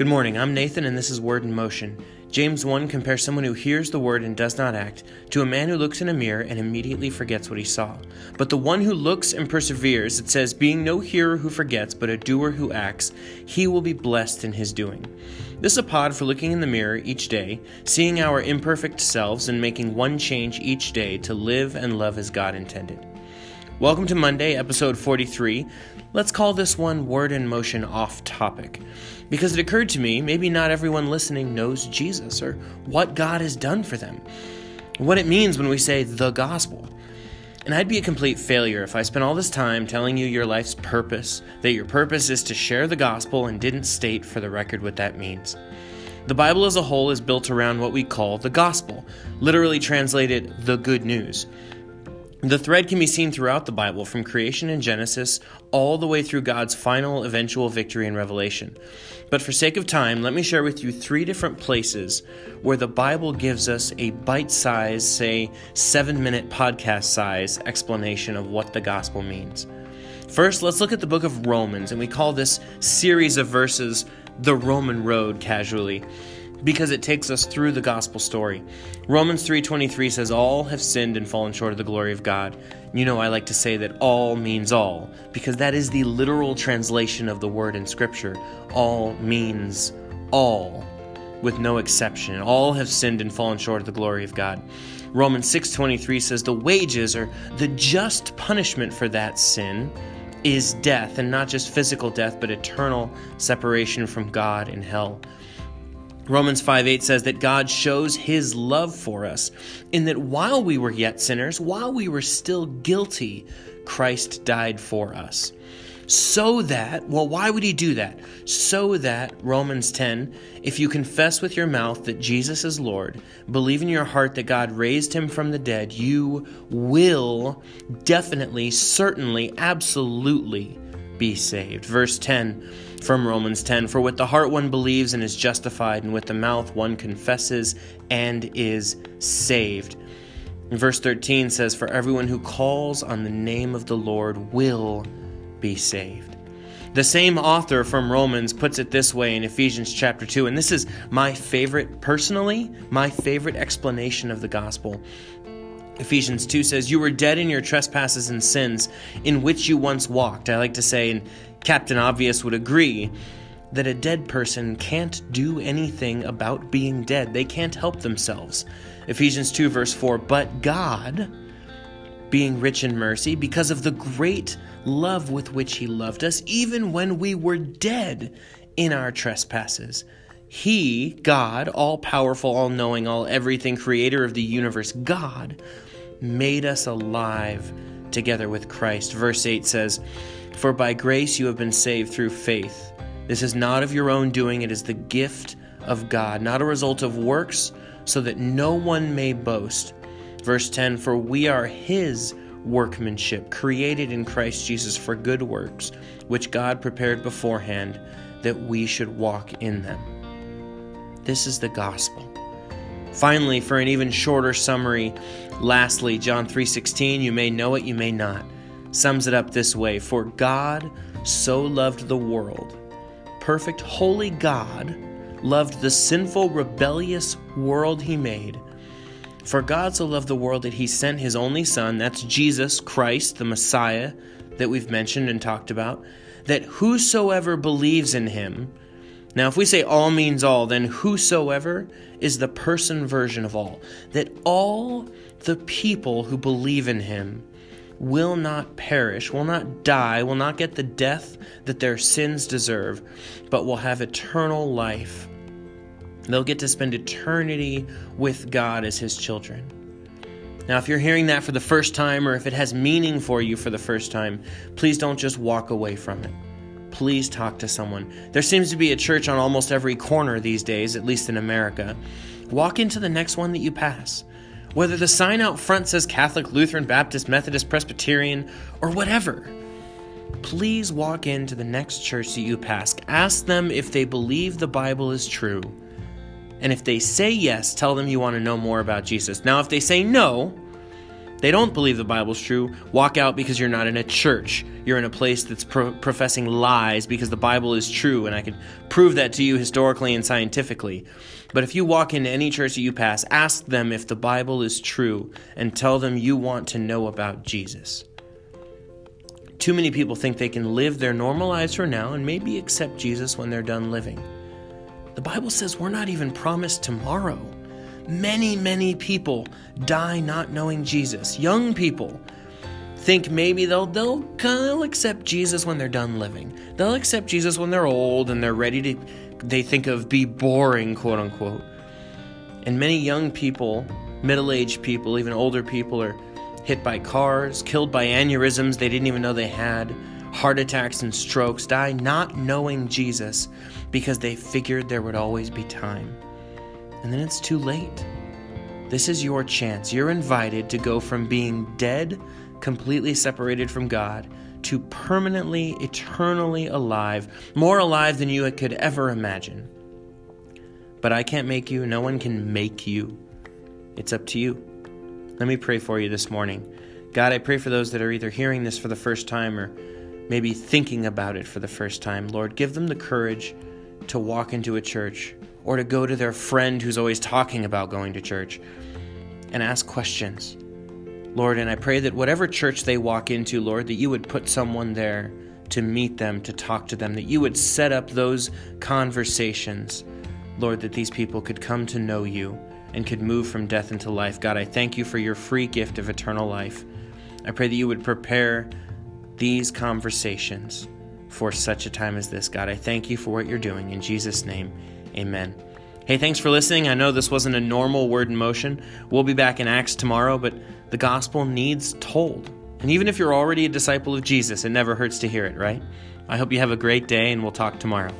Good morning, I'm Nathan, and this is Word in Motion. James 1 compares someone who hears the word and does not act to a man who looks in a mirror and immediately forgets what he saw. But the one who looks and perseveres, it says, being no hearer who forgets, but a doer who acts, he will be blessed in his doing. This is a pod for looking in the mirror each day, seeing our imperfect selves, and making one change each day to live and love as God intended. Welcome to Monday, episode 43. Let's call this one Word in Motion off topic. Because it occurred to me, maybe not everyone listening knows Jesus or what God has done for them, what it means when we say the gospel. And I'd be a complete failure if I spent all this time telling you your life's purpose, that your purpose is to share the gospel, and didn't state for the record what that means. The Bible as a whole is built around what we call the gospel, literally translated the good news. The thread can be seen throughout the Bible, from creation in Genesis all the way through God's final eventual victory in Revelation. But for sake of time, let me share with you three different places where the Bible gives us a bite sized, say, seven minute podcast size explanation of what the gospel means. First, let's look at the book of Romans, and we call this series of verses the Roman Road casually because it takes us through the gospel story. Romans 3:23 says all have sinned and fallen short of the glory of God. You know I like to say that all means all because that is the literal translation of the word in scripture. All means all with no exception. All have sinned and fallen short of the glory of God. Romans 6:23 says the wages or the just punishment for that sin is death and not just physical death but eternal separation from God in hell. Romans 5 8 says that God shows his love for us, in that while we were yet sinners, while we were still guilty, Christ died for us. So that, well, why would he do that? So that, Romans 10, if you confess with your mouth that Jesus is Lord, believe in your heart that God raised him from the dead, you will definitely, certainly, absolutely be saved. Verse 10 from Romans 10 For with the heart one believes and is justified, and with the mouth one confesses and is saved. verse 13 says, For everyone who calls on the name of the Lord will be saved. The same author from Romans puts it this way in Ephesians chapter 2, and this is my favorite, personally, my favorite explanation of the gospel. Ephesians 2 says, You were dead in your trespasses and sins in which you once walked. I like to say, and Captain Obvious would agree, that a dead person can't do anything about being dead. They can't help themselves. Ephesians 2, verse 4 But God, being rich in mercy, because of the great love with which He loved us, even when we were dead in our trespasses, He, God, all powerful, all knowing, all everything, creator of the universe, God, made us alive together with Christ. Verse 8 says, For by grace you have been saved through faith. This is not of your own doing, it is the gift of God, not a result of works, so that no one may boast. Verse 10 For we are His workmanship, created in Christ Jesus for good works, which God prepared beforehand that we should walk in them. This is the gospel. Finally, for an even shorter summary, lastly, John 3:16, you may know it, you may not, sums it up this way, for God so loved the world. Perfect holy God loved the sinful rebellious world he made. For God so loved the world that he sent his only son, that's Jesus Christ, the Messiah that we've mentioned and talked about, that whosoever believes in him now, if we say all means all, then whosoever is the person version of all. That all the people who believe in him will not perish, will not die, will not get the death that their sins deserve, but will have eternal life. They'll get to spend eternity with God as his children. Now, if you're hearing that for the first time, or if it has meaning for you for the first time, please don't just walk away from it please talk to someone. There seems to be a church on almost every corner these days, at least in America. Walk into the next one that you pass. Whether the sign out front says Catholic, Lutheran, Baptist, Methodist, Presbyterian, or whatever, please walk into the next church that you pass. Ask them if they believe the Bible is true. And if they say yes, tell them you want to know more about Jesus. Now, if they say no, they don't believe the Bible's true, walk out because you're not in a church. You're in a place that's pro- professing lies because the Bible is true, and I can prove that to you historically and scientifically. But if you walk into any church that you pass, ask them if the Bible is true and tell them you want to know about Jesus. Too many people think they can live their normal lives for now and maybe accept Jesus when they're done living. The Bible says we're not even promised tomorrow. Many, many people die not knowing Jesus. Young people think maybe they'll they'll accept Jesus when they're done living. They'll accept Jesus when they're old and they're ready to they think of be boring, quote unquote. And many young people, middle-aged people, even older people are hit by cars, killed by aneurysms they didn't even know they had, heart attacks and strokes, die not knowing Jesus because they figured there would always be time and then it's too late. This is your chance. You're invited to go from being dead, completely separated from God, to permanently, eternally alive, more alive than you could ever imagine. But I can't make you, no one can make you. It's up to you. Let me pray for you this morning. God, I pray for those that are either hearing this for the first time or maybe thinking about it for the first time. Lord, give them the courage to walk into a church or to go to their friend who's always talking about going to church and ask questions. Lord, and I pray that whatever church they walk into, Lord, that you would put someone there to meet them, to talk to them, that you would set up those conversations, Lord, that these people could come to know you and could move from death into life. God, I thank you for your free gift of eternal life. I pray that you would prepare these conversations for such a time as this. God, I thank you for what you're doing. In Jesus' name, Amen. Hey, thanks for listening. I know this wasn't a normal word in motion. We'll be back in Acts tomorrow, but the gospel needs told. And even if you're already a disciple of Jesus, it never hurts to hear it, right? I hope you have a great day, and we'll talk tomorrow.